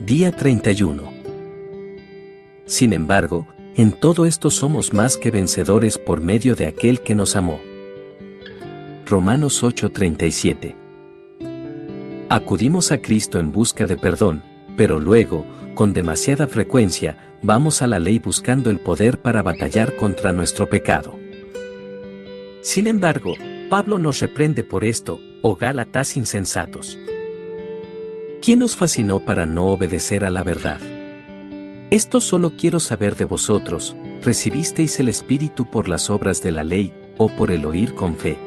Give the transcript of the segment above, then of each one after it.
Día 31. Sin embargo, en todo esto somos más que vencedores por medio de aquel que nos amó. Romanos 8:37. Acudimos a Cristo en busca de perdón, pero luego, con demasiada frecuencia, vamos a la ley buscando el poder para batallar contra nuestro pecado. Sin embargo, Pablo nos reprende por esto, oh Gálatas insensatos. ¿Quién os fascinó para no obedecer a la verdad? Esto solo quiero saber de vosotros, ¿recibisteis el Espíritu por las obras de la ley, o por el oír con fe?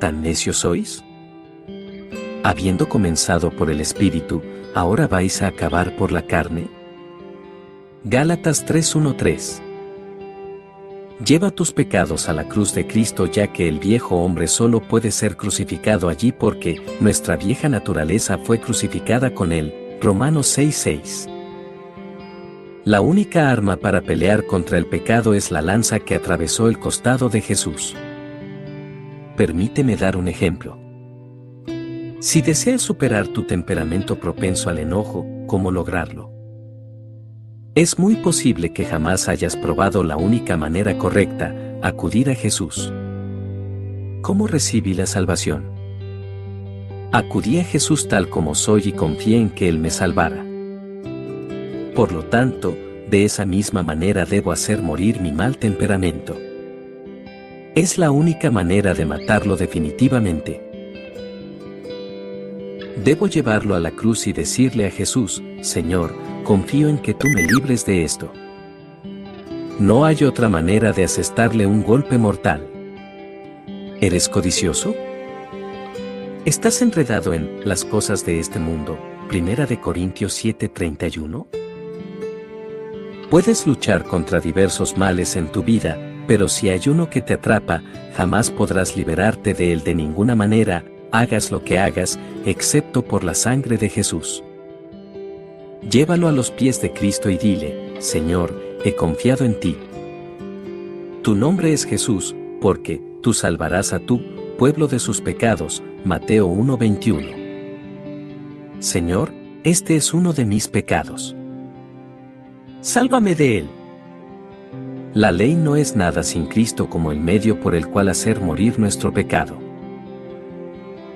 ¿Tan necios sois? Habiendo comenzado por el Espíritu, ¿ahora vais a acabar por la carne? Gálatas 3.1.3 Lleva tus pecados a la cruz de Cristo ya que el viejo hombre solo puede ser crucificado allí porque nuestra vieja naturaleza fue crucificada con él. Romanos 6:6. La única arma para pelear contra el pecado es la lanza que atravesó el costado de Jesús. Permíteme dar un ejemplo. Si deseas superar tu temperamento propenso al enojo, ¿cómo lograrlo? Es muy posible que jamás hayas probado la única manera correcta, acudir a Jesús. ¿Cómo recibí la salvación? Acudí a Jesús tal como soy y confié en que Él me salvara. Por lo tanto, de esa misma manera debo hacer morir mi mal temperamento. Es la única manera de matarlo definitivamente. Debo llevarlo a la cruz y decirle a Jesús, Señor, confío en que tú me libres de esto. No hay otra manera de asestarle un golpe mortal. ¿Eres codicioso? ¿Estás enredado en las cosas de este mundo? Primera de Corintios 7:31. Puedes luchar contra diversos males en tu vida, pero si hay uno que te atrapa, jamás podrás liberarte de él de ninguna manera, hagas lo que hagas, excepto por la sangre de Jesús. Llévalo a los pies de Cristo y dile, Señor, he confiado en ti. Tu nombre es Jesús, porque tú salvarás a tu pueblo de sus pecados. Mateo 1:21. Señor, este es uno de mis pecados. Sálvame de él. La ley no es nada sin Cristo como el medio por el cual hacer morir nuestro pecado.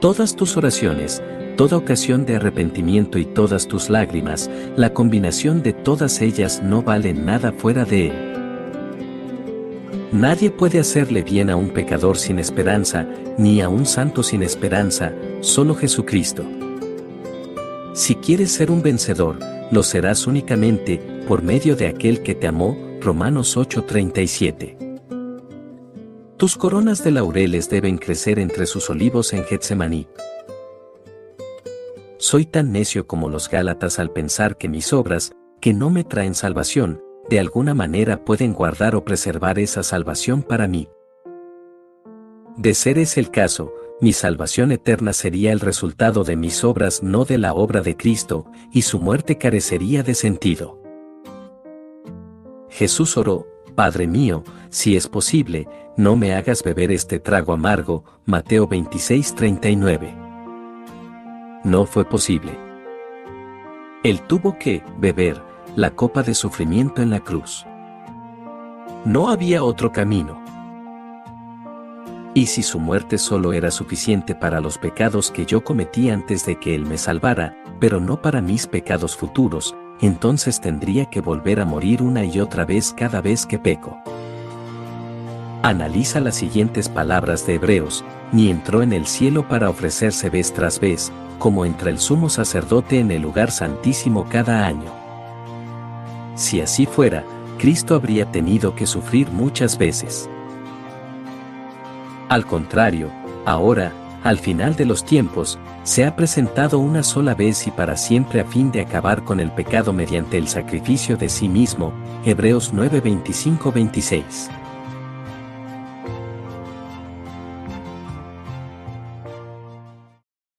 Todas tus oraciones, toda ocasión de arrepentimiento y todas tus lágrimas, la combinación de todas ellas no valen nada fuera de él. Nadie puede hacerle bien a un pecador sin esperanza, ni a un santo sin esperanza, solo Jesucristo. Si quieres ser un vencedor, lo serás únicamente por medio de aquel que te amó, Romanos 8:37. Tus coronas de laureles deben crecer entre sus olivos en Getsemaní. Soy tan necio como los Gálatas al pensar que mis obras, que no me traen salvación, de alguna manera pueden guardar o preservar esa salvación para mí. De ser ese el caso, mi salvación eterna sería el resultado de mis obras no de la obra de Cristo, y su muerte carecería de sentido. Jesús oró, Padre mío, si es posible, no me hagas beber este trago amargo, Mateo 26:39 no fue posible. Él tuvo que beber la copa de sufrimiento en la cruz. No había otro camino. Y si su muerte solo era suficiente para los pecados que yo cometí antes de que Él me salvara, pero no para mis pecados futuros, entonces tendría que volver a morir una y otra vez cada vez que peco. Analiza las siguientes palabras de Hebreos, ni entró en el cielo para ofrecerse vez tras vez, como entra el sumo sacerdote en el lugar santísimo cada año. Si así fuera, Cristo habría tenido que sufrir muchas veces. Al contrario, ahora, al final de los tiempos, se ha presentado una sola vez y para siempre a fin de acabar con el pecado mediante el sacrificio de sí mismo, Hebreos 9:25-26.